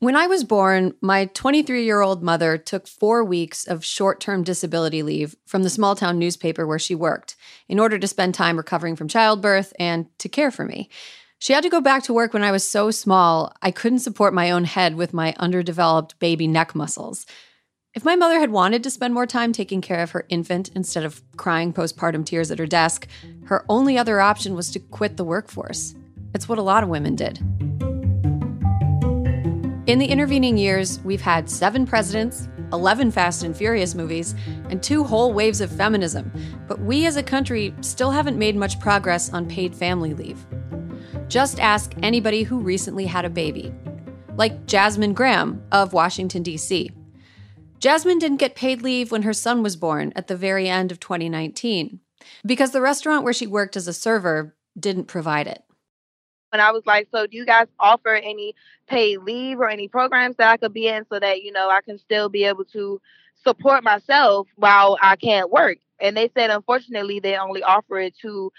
When I was born, my 23 year old mother took four weeks of short term disability leave from the small town newspaper where she worked in order to spend time recovering from childbirth and to care for me. She had to go back to work when I was so small, I couldn't support my own head with my underdeveloped baby neck muscles. If my mother had wanted to spend more time taking care of her infant instead of crying postpartum tears at her desk, her only other option was to quit the workforce. It's what a lot of women did. In the intervening years, we've had seven presidents, 11 Fast and Furious movies, and two whole waves of feminism, but we as a country still haven't made much progress on paid family leave. Just ask anybody who recently had a baby, like Jasmine Graham of Washington, D.C. Jasmine didn't get paid leave when her son was born at the very end of 2019 because the restaurant where she worked as a server didn't provide it. And I was like, so do you guys offer any paid leave or any programs that I could be in so that, you know, I can still be able to support myself while I can't work? And they said, unfortunately, they only offer it to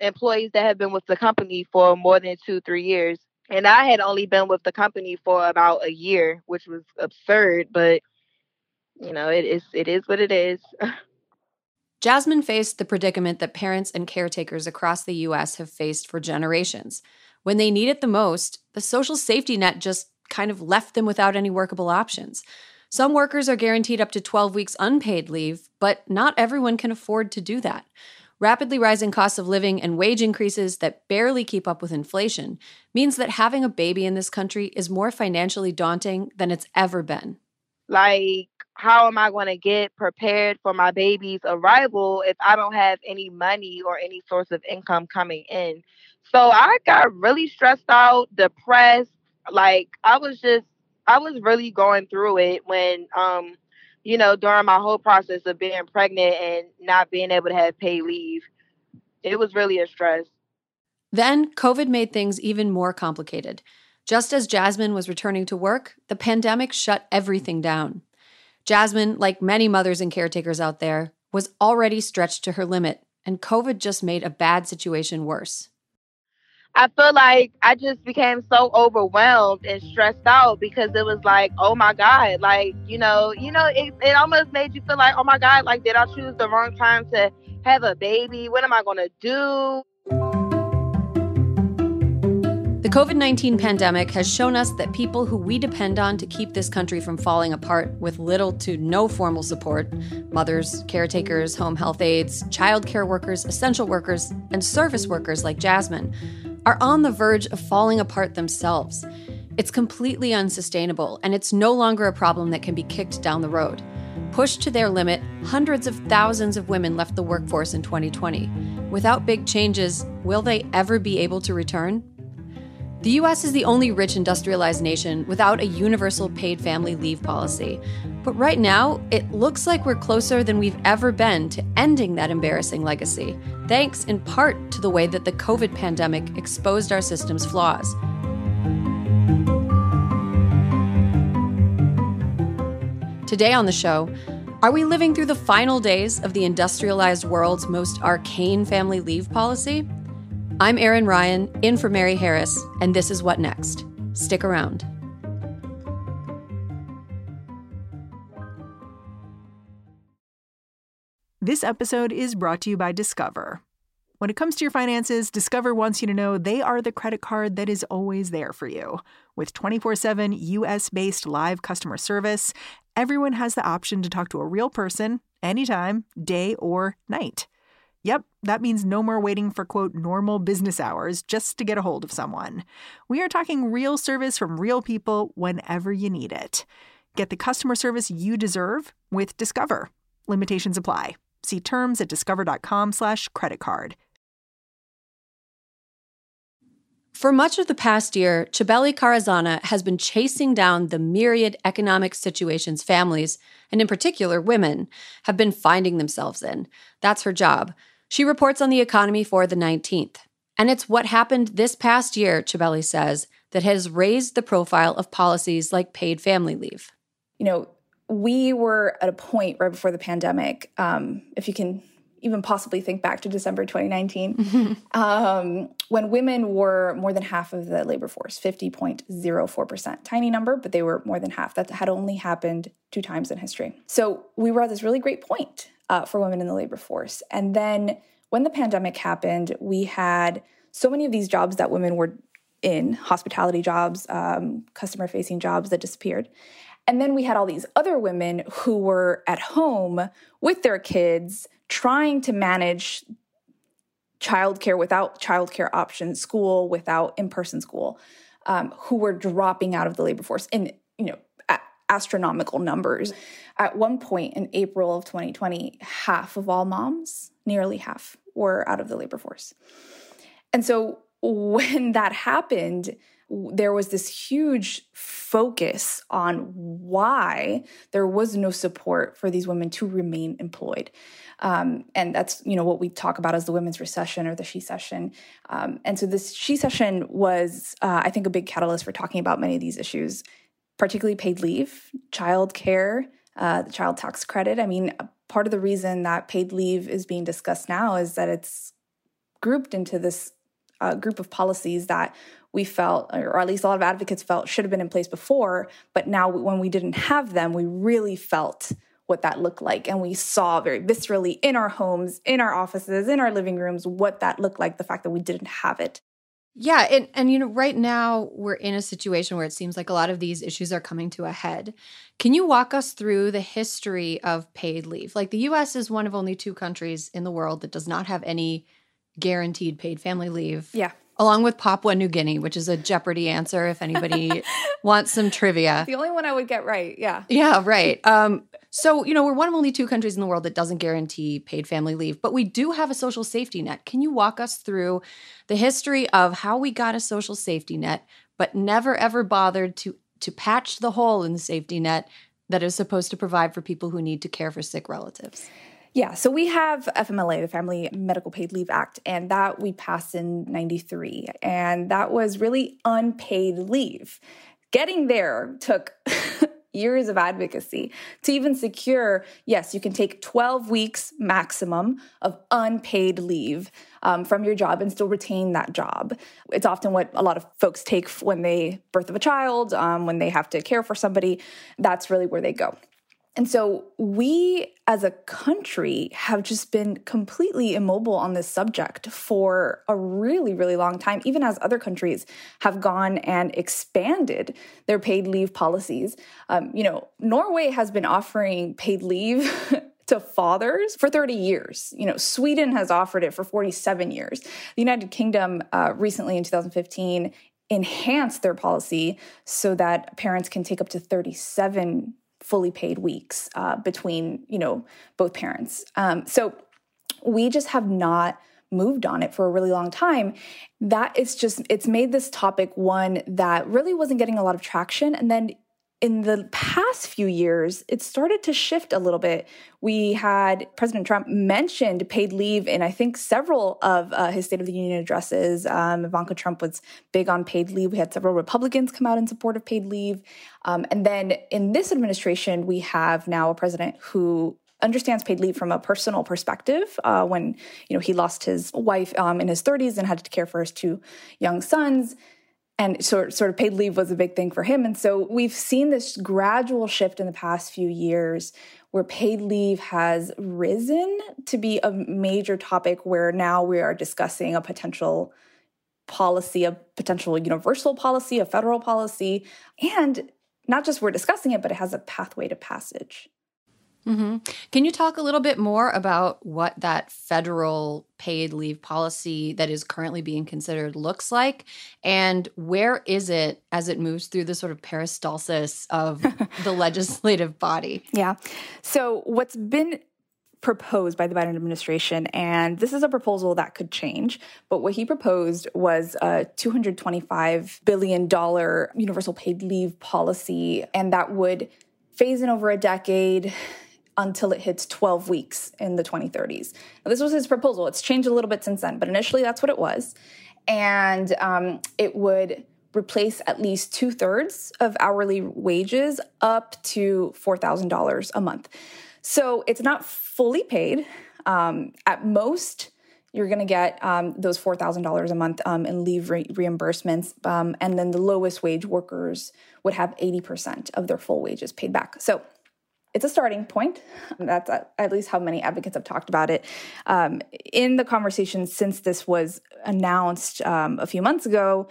employees that have been with the company for more than two, three years. And I had only been with the company for about a year, which was absurd, but you know, it is it is what it is. Jasmine faced the predicament that parents and caretakers across the US have faced for generations when they need it the most, the social safety net just kind of left them without any workable options. Some workers are guaranteed up to 12 weeks unpaid leave, but not everyone can afford to do that. Rapidly rising costs of living and wage increases that barely keep up with inflation means that having a baby in this country is more financially daunting than it's ever been. Like, how am I going to get prepared for my baby's arrival if I don't have any money or any source of income coming in? So I got really stressed out, depressed. Like I was just I was really going through it when um you know during my whole process of being pregnant and not being able to have paid leave. It was really a stress. Then COVID made things even more complicated. Just as Jasmine was returning to work, the pandemic shut everything down. Jasmine, like many mothers and caretakers out there, was already stretched to her limit, and COVID just made a bad situation worse. I feel like I just became so overwhelmed and stressed out because it was like, oh my God, like, you know, you know, it, it almost made you feel like, oh my God, like, did I choose the wrong time to have a baby? What am I going to do? The COVID 19 pandemic has shown us that people who we depend on to keep this country from falling apart with little to no formal support mothers, caretakers, home health aides, child care workers, essential workers, and service workers like Jasmine are on the verge of falling apart themselves. It's completely unsustainable, and it's no longer a problem that can be kicked down the road. Pushed to their limit, hundreds of thousands of women left the workforce in 2020. Without big changes, will they ever be able to return? The US is the only rich industrialized nation without a universal paid family leave policy. But right now, it looks like we're closer than we've ever been to ending that embarrassing legacy, thanks in part to the way that the COVID pandemic exposed our system's flaws. Today on the show, are we living through the final days of the industrialized world's most arcane family leave policy? I'm Erin Ryan, in for Mary Harris, and this is What Next. Stick around. This episode is brought to you by Discover. When it comes to your finances, Discover wants you to know they are the credit card that is always there for you. With 24 7 US based live customer service, everyone has the option to talk to a real person anytime, day or night. Yep, that means no more waiting for quote normal business hours just to get a hold of someone. We are talking real service from real people whenever you need it. Get the customer service you deserve with Discover. Limitations apply. See terms at discover.com/slash credit card. For much of the past year, Chabeli Carrazana has been chasing down the myriad economic situations families, and in particular women, have been finding themselves in. That's her job. She reports on the economy for the 19th. And it's what happened this past year, Chabeli says, that has raised the profile of policies like paid family leave. You know, we were at a point right before the pandemic, um, if you can even possibly think back to December 2019, um, when women were more than half of the labor force, 50.04%. Tiny number, but they were more than half. That had only happened two times in history. So we were at this really great point uh, for women in the labor force. And then when the pandemic happened, we had so many of these jobs that women were in hospitality jobs, um, customer facing jobs that disappeared. And then we had all these other women who were at home with their kids trying to manage childcare without childcare options, school without in-person school, um, who were dropping out of the labor force in you know astronomical numbers. At one point in April of 2020, half of all moms, nearly half, were out of the labor force. And so when that happened, there was this huge focus on why there was no support for these women to remain employed. Um, and that's you know what we talk about as the women's recession or the she session. Um, and so this she session was, uh, I think, a big catalyst for talking about many of these issues, particularly paid leave, child care, uh, the child tax credit. I mean, part of the reason that paid leave is being discussed now is that it's grouped into this uh, group of policies that we felt, or at least a lot of advocates felt, should have been in place before. But now, when we didn't have them, we really felt what that looked like. And we saw very viscerally in our homes, in our offices, in our living rooms, what that looked like, the fact that we didn't have it. Yeah, and and you know right now we're in a situation where it seems like a lot of these issues are coming to a head. Can you walk us through the history of paid leave? Like the US is one of only two countries in the world that does not have any guaranteed paid family leave. Yeah along with Papua New Guinea, which is a Jeopardy answer if anybody wants some trivia. The only one I would get right. Yeah. Yeah, right. Um, so, you know, we're one of only two countries in the world that doesn't guarantee paid family leave, but we do have a social safety net. Can you walk us through the history of how we got a social safety net, but never ever bothered to to patch the hole in the safety net that is supposed to provide for people who need to care for sick relatives? Yeah, so we have FMLA, the Family Medical Paid Leave Act, and that we passed in 93. And that was really unpaid leave. Getting there took years of advocacy to even secure yes, you can take 12 weeks maximum of unpaid leave um, from your job and still retain that job. It's often what a lot of folks take when they birth of a child, um, when they have to care for somebody. That's really where they go. And so we as a country have just been completely immobile on this subject for a really, really long time, even as other countries have gone and expanded their paid leave policies. Um, you know, Norway has been offering paid leave. to fathers for 30 years. You know, Sweden has offered it for 47 years. The United Kingdom uh, recently in 2015 enhanced their policy so that parents can take up to 37 fully paid weeks uh, between you know both parents. Um, so we just have not moved on it for a really long time that it's just it's made this topic one that really wasn't getting a lot of traction and then in the past few years, it started to shift a little bit. We had President Trump mentioned paid leave in, I think, several of uh, his State of the Union addresses. Um, Ivanka Trump was big on paid leave. We had several Republicans come out in support of paid leave. Um, and then in this administration, we have now a president who understands paid leave from a personal perspective. Uh, when you know he lost his wife um, in his 30s and had to care for his two young sons, and sort sort of paid leave was a big thing for him. And so we've seen this gradual shift in the past few years where paid leave has risen to be a major topic where now we are discussing a potential policy a potential universal policy a federal policy. And not just we're discussing it but it has a pathway to passage Mm-hmm. Can you talk a little bit more about what that federal paid leave policy that is currently being considered looks like? And where is it as it moves through the sort of peristalsis of the legislative body? Yeah. So, what's been proposed by the Biden administration, and this is a proposal that could change. But what he proposed was a $225 billion universal paid leave policy, and that would phase in over a decade until it hits 12 weeks in the 2030s. Now, this was his proposal. It's changed a little bit since then, but initially that's what it was. And um, it would replace at least two thirds of hourly wages up to $4,000 a month. So it's not fully paid. Um, at most, you're going to get um, those $4,000 a month um, in leave re- reimbursements. Um, and then the lowest wage workers would have 80% of their full wages paid back. So it's a starting point. That's at least how many advocates have talked about it. Um, in the conversation since this was announced um, a few months ago,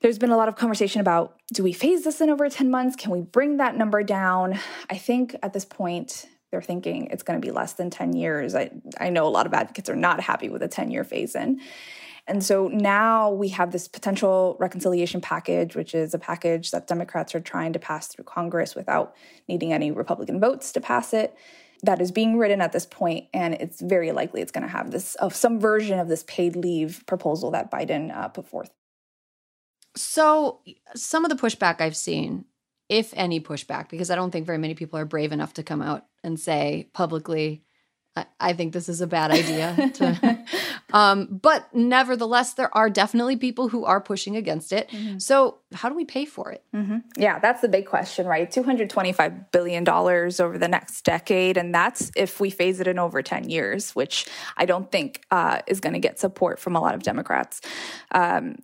there's been a lot of conversation about do we phase this in over 10 months? Can we bring that number down? I think at this point, they're thinking it's going to be less than 10 years. I, I know a lot of advocates are not happy with a 10 year phase in. And so now we have this potential reconciliation package, which is a package that Democrats are trying to pass through Congress without needing any Republican votes to pass it. That is being written at this point, and it's very likely it's going to have this some version of this paid leave proposal that Biden uh, put forth. So, some of the pushback I've seen, if any pushback, because I don't think very many people are brave enough to come out and say publicly, I, think this is a bad idea. To, um, but nevertheless, there are definitely people who are pushing against it. Mm-hmm. So, how do we pay for it? Mm-hmm. Yeah, that's the big question, right? $225 billion over the next decade. And that's if we phase it in over 10 years, which I don't think uh, is going to get support from a lot of Democrats. Um,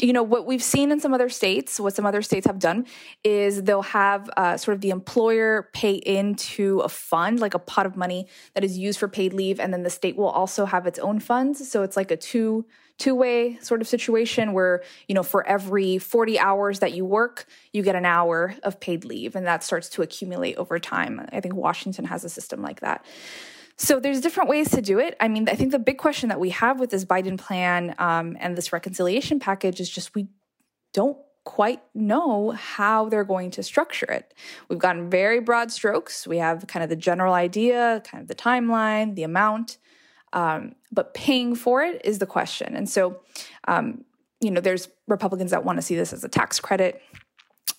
you know what we've seen in some other states what some other states have done is they'll have uh, sort of the employer pay into a fund like a pot of money that is used for paid leave and then the state will also have its own funds. So it's like a two two way sort of situation where you know for every 40 hours that you work you get an hour of paid leave and that starts to accumulate over time. I think washington has a system like that so there's different ways to do it. I mean, I think the big question that we have with this Biden plan um, and this reconciliation package is just we don't quite know how they're going to structure it. We've gotten very broad strokes. We have kind of the general idea, kind of the timeline, the amount, um, but paying for it is the question. And so, um, you know, there's Republicans that want to see this as a tax credit.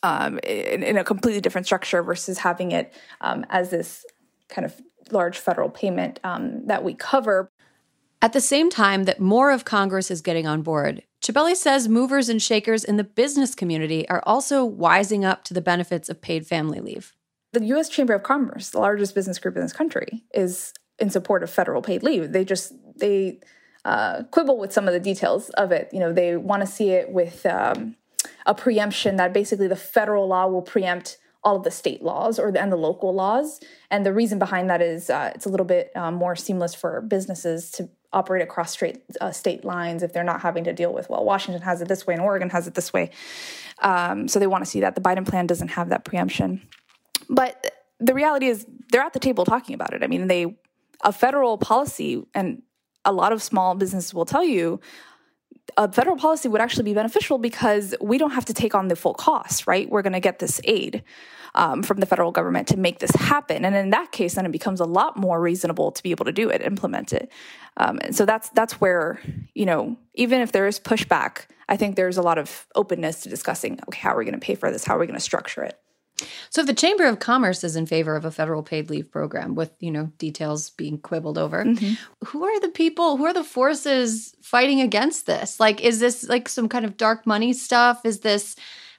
Um, in, in, a completely different structure versus having it um, as this kind of large federal payment um, that we cover. At the same time that more of Congress is getting on board, Chabeli says movers and shakers in the business community are also wising up to the benefits of paid family leave. The U.S. Chamber of Commerce, the largest business group in this country, is in support of federal paid leave. They just they uh, quibble with some of the details of it. You know, they want to see it with um, a preemption that basically the federal law will preempt all of the state laws or the, and the local laws. And the reason behind that is uh, it's a little bit um, more seamless for businesses to operate across straight uh, state lines if they're not having to deal with well Washington has it this way and Oregon has it this way. Um, so they want to see that the Biden plan doesn't have that preemption. But the reality is they're at the table talking about it. I mean, they a federal policy and a lot of small businesses will tell you a federal policy would actually be beneficial because we don't have to take on the full cost, right? We're going to get this aid um, from the federal government to make this happen, and in that case, then it becomes a lot more reasonable to be able to do it, implement it. Um, and so that's that's where you know, even if there is pushback, I think there's a lot of openness to discussing. Okay, how are we going to pay for this? How are we going to structure it? So if the Chamber of Commerce is in favor of a federal paid leave program with, you know, details being quibbled over, mm-hmm. who are the people, who are the forces fighting against this? Like is this like some kind of dark money stuff? Is this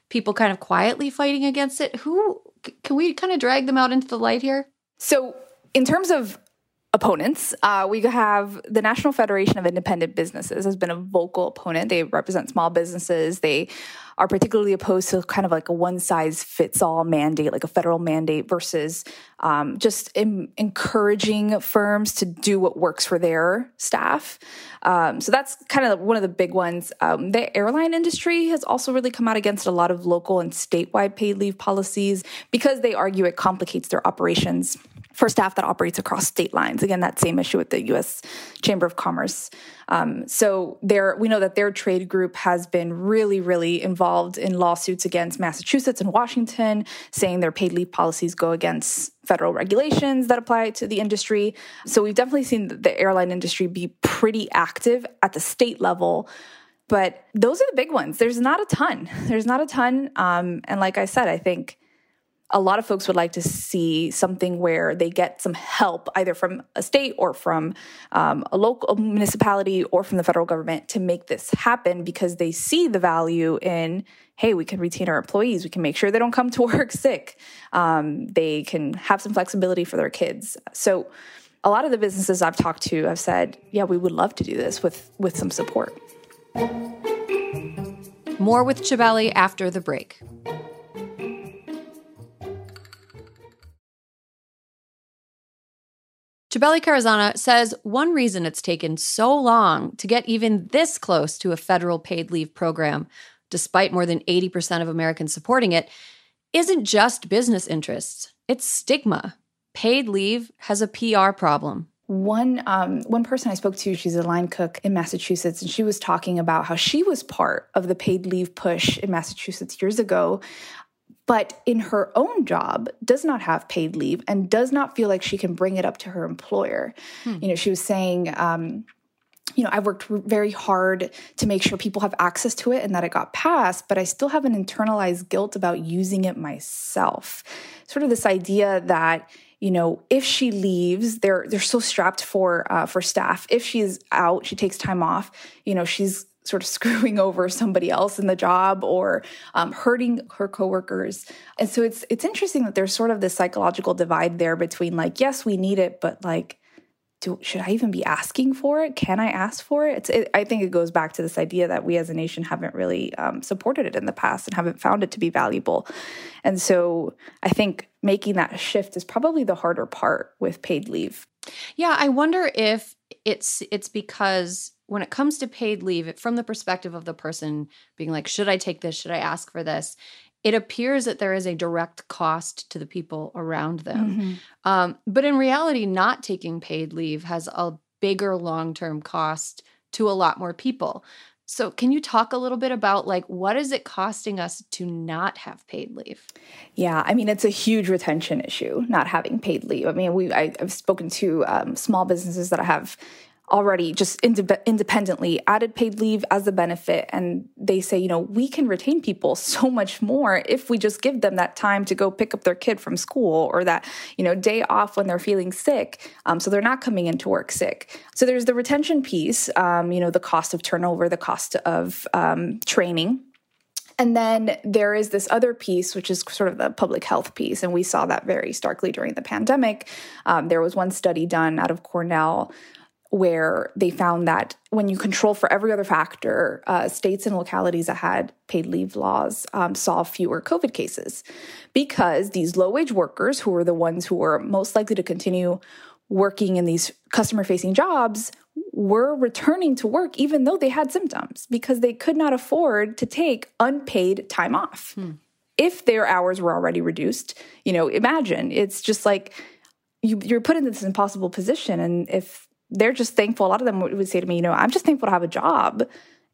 people kind of quietly fighting against it? Who can we kind of drag them out into the light here? So in terms of opponents. Uh, we have the National Federation of Independent Businesses has been a vocal opponent. They represent small businesses. They are particularly opposed to kind of like a one size fits all mandate, like a federal mandate, versus um, just in, encouraging firms to do what works for their staff. Um, so that's kind of one of the big ones. Um, the airline industry has also really come out against a lot of local and statewide paid leave policies because they argue it complicates their operations for staff that operates across state lines. Again, that same issue with the U.S. Chamber of Commerce. Um, so there, we know that their trade group has been really, really involved in lawsuits against Massachusetts and Washington, saying their paid leave policies go against federal regulations that apply to the industry. So we've definitely seen the airline industry be pretty active at the state level. But those are the big ones. There's not a ton. There's not a ton. Um, and like I said, I think a lot of folks would like to see something where they get some help either from a state or from um, a local municipality or from the federal government to make this happen because they see the value in hey we can retain our employees. We can make sure they don't come to work sick. Um, they can have some flexibility for their kids. So a lot of the businesses i've talked to have said yeah we would love to do this with with some support. More with Chabeli after the break Chabeli Carrazana says one reason it's taken so long to get even this close to a federal paid leave program, despite more than 80% of Americans supporting it, isn't just business interests, it's stigma. Paid leave has a PR problem. One um, one person I spoke to, she's a line cook in Massachusetts, and she was talking about how she was part of the paid leave push in Massachusetts years ago but in her own job does not have paid leave and does not feel like she can bring it up to her employer hmm. you know she was saying um, you know, I've worked very hard to make sure people have access to it and that it got passed, but I still have an internalized guilt about using it myself. Sort of this idea that, you know, if she leaves, they're they're so strapped for uh, for staff. If she's out, she takes time off. You know, she's sort of screwing over somebody else in the job or um, hurting her coworkers. And so it's it's interesting that there's sort of this psychological divide there between like, yes, we need it, but like, do, should I even be asking for it? Can I ask for it? It's, it I think it goes back to this idea that we as a nation haven't really um, supported it in the past and haven't found it to be valuable. And so I think making that shift is probably the harder part with paid leave. Yeah, I wonder if it's it's because when it comes to paid leave, from the perspective of the person being like, should I take this? Should I ask for this? It appears that there is a direct cost to the people around them. Mm-hmm. Um, but in reality, not taking paid leave has a bigger long term cost to a lot more people. So, can you talk a little bit about like what is it costing us to not have paid leave? Yeah, I mean it's a huge retention issue not having paid leave. I mean, we I, have spoken to um, small businesses that have already just ind- independently added paid leave as a benefit and they say you know we can retain people so much more if we just give them that time to go pick up their kid from school or that you know day off when they're feeling sick um, so they're not coming into work sick so there's the retention piece um, you know the cost of turnover the cost of um, training and then there is this other piece, which is sort of the public health piece. And we saw that very starkly during the pandemic. Um, there was one study done out of Cornell where they found that when you control for every other factor, uh, states and localities that had paid leave laws um, saw fewer COVID cases because these low wage workers, who were the ones who were most likely to continue working in these customer facing jobs, were returning to work even though they had symptoms because they could not afford to take unpaid time off. Hmm. If their hours were already reduced, you know, imagine it's just like you, you're put in this impossible position. And if they're just thankful. A lot of them would say to me, you know, I'm just thankful to have a job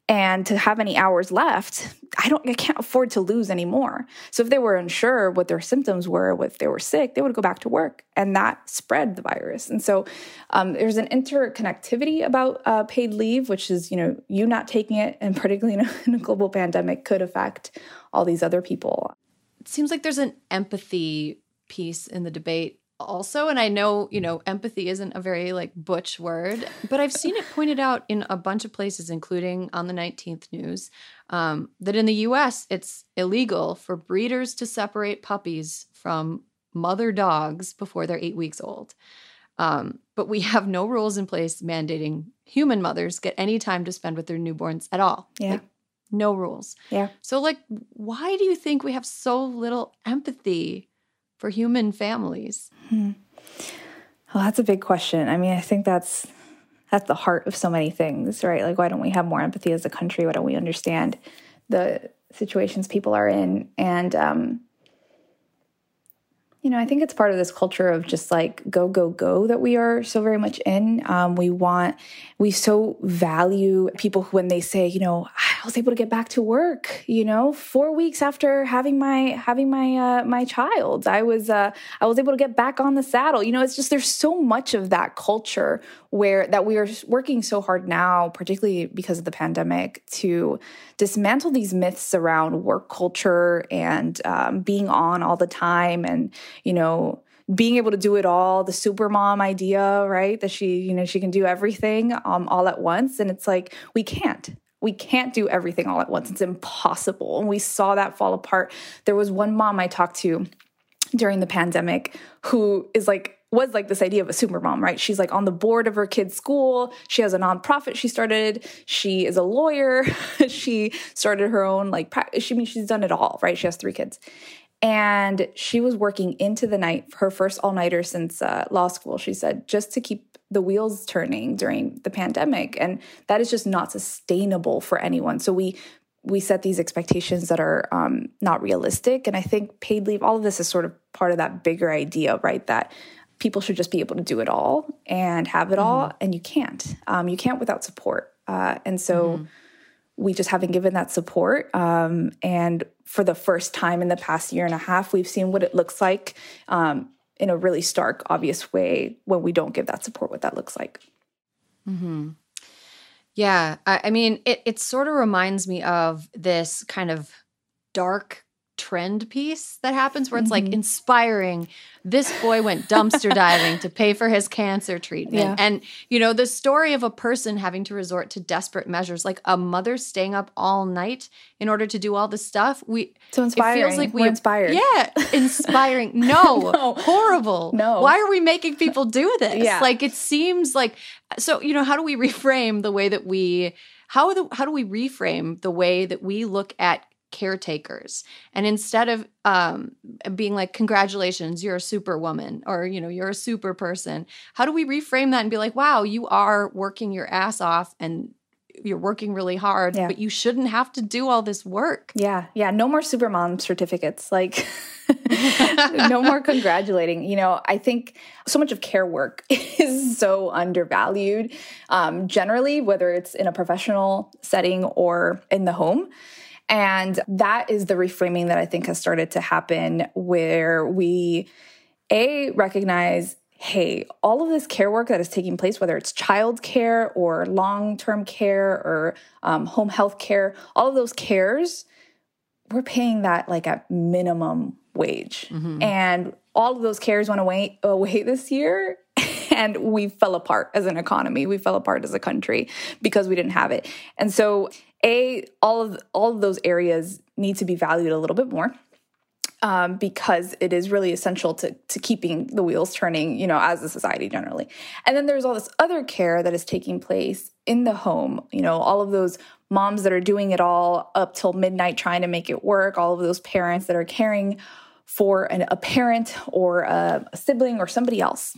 and to have any hours left. I don't, I can't afford to lose anymore. So if they were unsure what their symptoms were, if they were sick, they would go back to work, and that spread the virus. And so um, there's an interconnectivity about uh, paid leave, which is you know you not taking it, and particularly in a, in a global pandemic, could affect all these other people. It seems like there's an empathy piece in the debate also and i know you know empathy isn't a very like butch word but i've seen it pointed out in a bunch of places including on the 19th news um, that in the us it's illegal for breeders to separate puppies from mother dogs before they're eight weeks old. Um, but we have no rules in place mandating human mothers get any time to spend with their newborns at all. Yeah. Like, no rules. Yeah. So like why do you think we have so little empathy for human families? Hmm. Well, that's a big question. I mean, I think that's at the heart of so many things, right? Like, why don't we have more empathy as a country? Why don't we understand the situations people are in? And um, You know, I think it's part of this culture of just like go, go, go that we are so very much in. Um, we want, we so value people when they say, you know, I was able to get back to work, you know, four weeks after having my, having my, uh, my child, I was, uh, I was able to get back on the saddle. You know, it's just, there's so much of that culture where that we are working so hard now, particularly because of the pandemic, to dismantle these myths around work culture and um, being on all the time and, you know, being able to do it all, the super mom idea, right? That she, you know, she can do everything um, all at once. And it's like, we can't. We can't do everything all at once. It's impossible. And we saw that fall apart. There was one mom I talked to during the pandemic who is like was like this idea of a super mom, right? She's like on the board of her kid's school. She has a nonprofit she started. She is a lawyer. she started her own like she I mean she's done it all, right? She has three kids. And she was working into the night, her first all nighter since uh, law school, she said, just to keep the wheels turning during the pandemic. And that is just not sustainable for anyone. So we we set these expectations that are um, not realistic. And I think paid leave, all of this is sort of part of that bigger idea, right? That people should just be able to do it all and have it mm-hmm. all, and you can't. Um, you can't without support. Uh, and so mm-hmm. we just haven't given that support. Um, and for the first time in the past year and a half, we've seen what it looks like um, in a really stark, obvious way when we don't give that support, what that looks like. Mm-hmm. Yeah. I, I mean, it, it sort of reminds me of this kind of dark trend piece that happens where it's mm-hmm. like inspiring. This boy went dumpster diving to pay for his cancer treatment. Yeah. and you know the story of a person having to resort to desperate measures like a mother staying up all night in order to do all this stuff we so inspiring it feels like we We're inspired. Yeah inspiring. No, no, horrible. No. Why are we making people do this? Yeah. like it seems like so you know how do we reframe the way that we how the, how do we reframe the way that we look at caretakers. And instead of um, being like congratulations you're a superwoman or you know you're a super person how do we reframe that and be like wow you are working your ass off and you're working really hard yeah. but you shouldn't have to do all this work. Yeah yeah no more supermom certificates like no more congratulating. You know i think so much of care work is so undervalued um, generally whether it's in a professional setting or in the home and that is the reframing that I think has started to happen where we, A, recognize hey, all of this care work that is taking place, whether it's child care or long term care or um, home health care, all of those cares, we're paying that like at minimum wage. Mm-hmm. And all of those cares went away, away this year. And we fell apart as an economy. We fell apart as a country because we didn't have it. And so a all of all of those areas need to be valued a little bit more um, because it is really essential to to keeping the wheels turning, you know, as a society generally. And then there's all this other care that is taking place in the home. You know, all of those moms that are doing it all up till midnight trying to make it work. All of those parents that are caring for an, a parent or a, a sibling or somebody else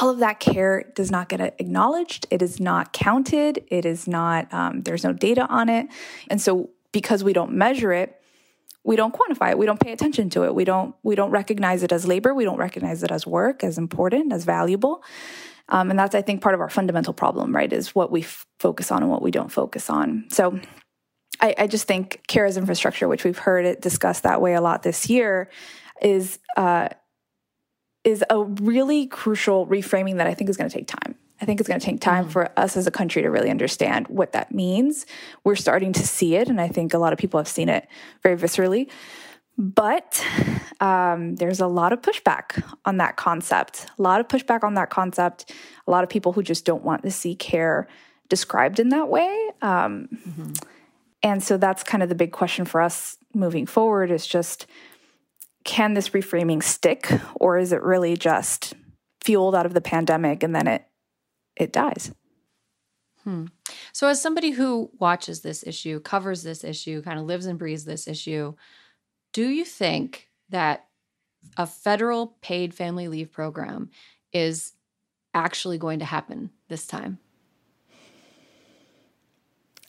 all of that care does not get acknowledged. It is not counted. It is not, um, there's no data on it. And so because we don't measure it, we don't quantify it. We don't pay attention to it. We don't, we don't recognize it as labor. We don't recognize it as work, as important, as valuable. Um, and that's, I think, part of our fundamental problem, right? Is what we f- focus on and what we don't focus on. So I, I just think care as infrastructure, which we've heard it discussed that way a lot this year, is uh, is a really crucial reframing that I think is going to take time. I think it's going to take time mm. for us as a country to really understand what that means. We're starting to see it, and I think a lot of people have seen it very viscerally. But um, there's a lot of pushback on that concept. A lot of pushback on that concept. A lot of people who just don't want to see care described in that way. Um, mm-hmm. And so that's kind of the big question for us moving forward is just can this reframing stick or is it really just fueled out of the pandemic and then it it dies? Hmm. so as somebody who watches this issue covers this issue kind of lives and breathes this issue do you think that a federal paid family leave program is actually going to happen this time?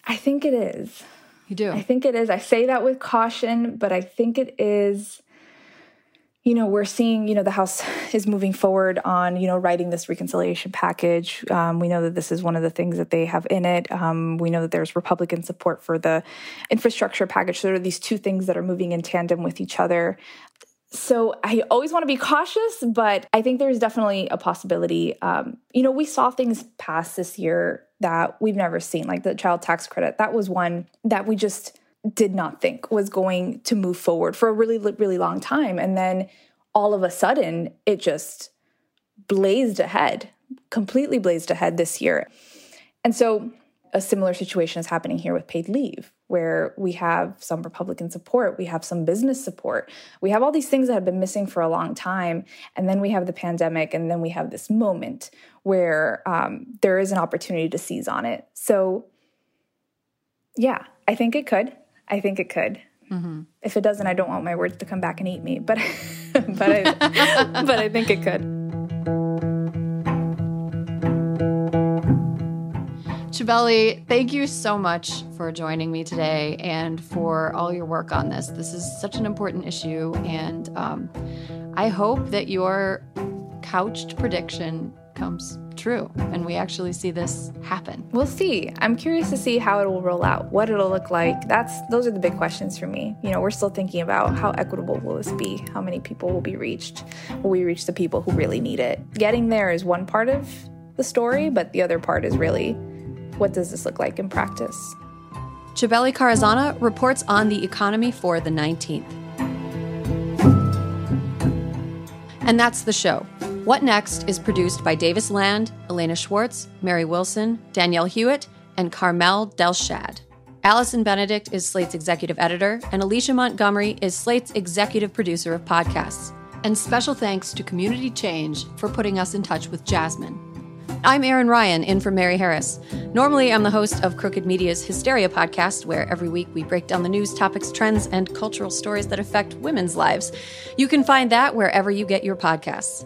I think it is. You do? I think it is. I say that with caution but i think it is you know, we're seeing, you know, the House is moving forward on, you know, writing this reconciliation package. Um, we know that this is one of the things that they have in it. Um, we know that there's Republican support for the infrastructure package. So there are these two things that are moving in tandem with each other. So I always want to be cautious, but I think there's definitely a possibility. Um, you know, we saw things pass this year that we've never seen, like the child tax credit. That was one that we just did not think was going to move forward for a really, really long time. And then all of a sudden, it just blazed ahead, completely blazed ahead this year. And so a similar situation is happening here with paid leave, where we have some Republican support, we have some business support, we have all these things that have been missing for a long time. And then we have the pandemic, and then we have this moment where um, there is an opportunity to seize on it. So, yeah, I think it could. I think it could. Mm-hmm. If it doesn't, I don't want my words to come back and eat me. But, but I, but I think it could. Chabeli, thank you so much for joining me today and for all your work on this. This is such an important issue, and um, I hope that your couched prediction comes true and we actually see this happen. We'll see. I'm curious to see how it will roll out, what it'll look like. That's those are the big questions for me. You know, we're still thinking about how equitable will this be? How many people will be reached? Will we reach the people who really need it? Getting there is one part of the story, but the other part is really what does this look like in practice? Chabeli Carrazana reports on the economy for the 19th. And that's the show. What Next is produced by Davis Land, Elena Schwartz, Mary Wilson, Danielle Hewitt, and Carmel Delshad. Allison Benedikt is Slate's executive editor, and Alicia Montgomery is Slate's executive producer of podcasts. And special thanks to Community Change for putting us in touch with Jasmine. I'm Erin Ryan, in for Mary Harris. Normally, I'm the host of Crooked Media's Hysteria podcast, where every week we break down the news, topics, trends, and cultural stories that affect women's lives. You can find that wherever you get your podcasts.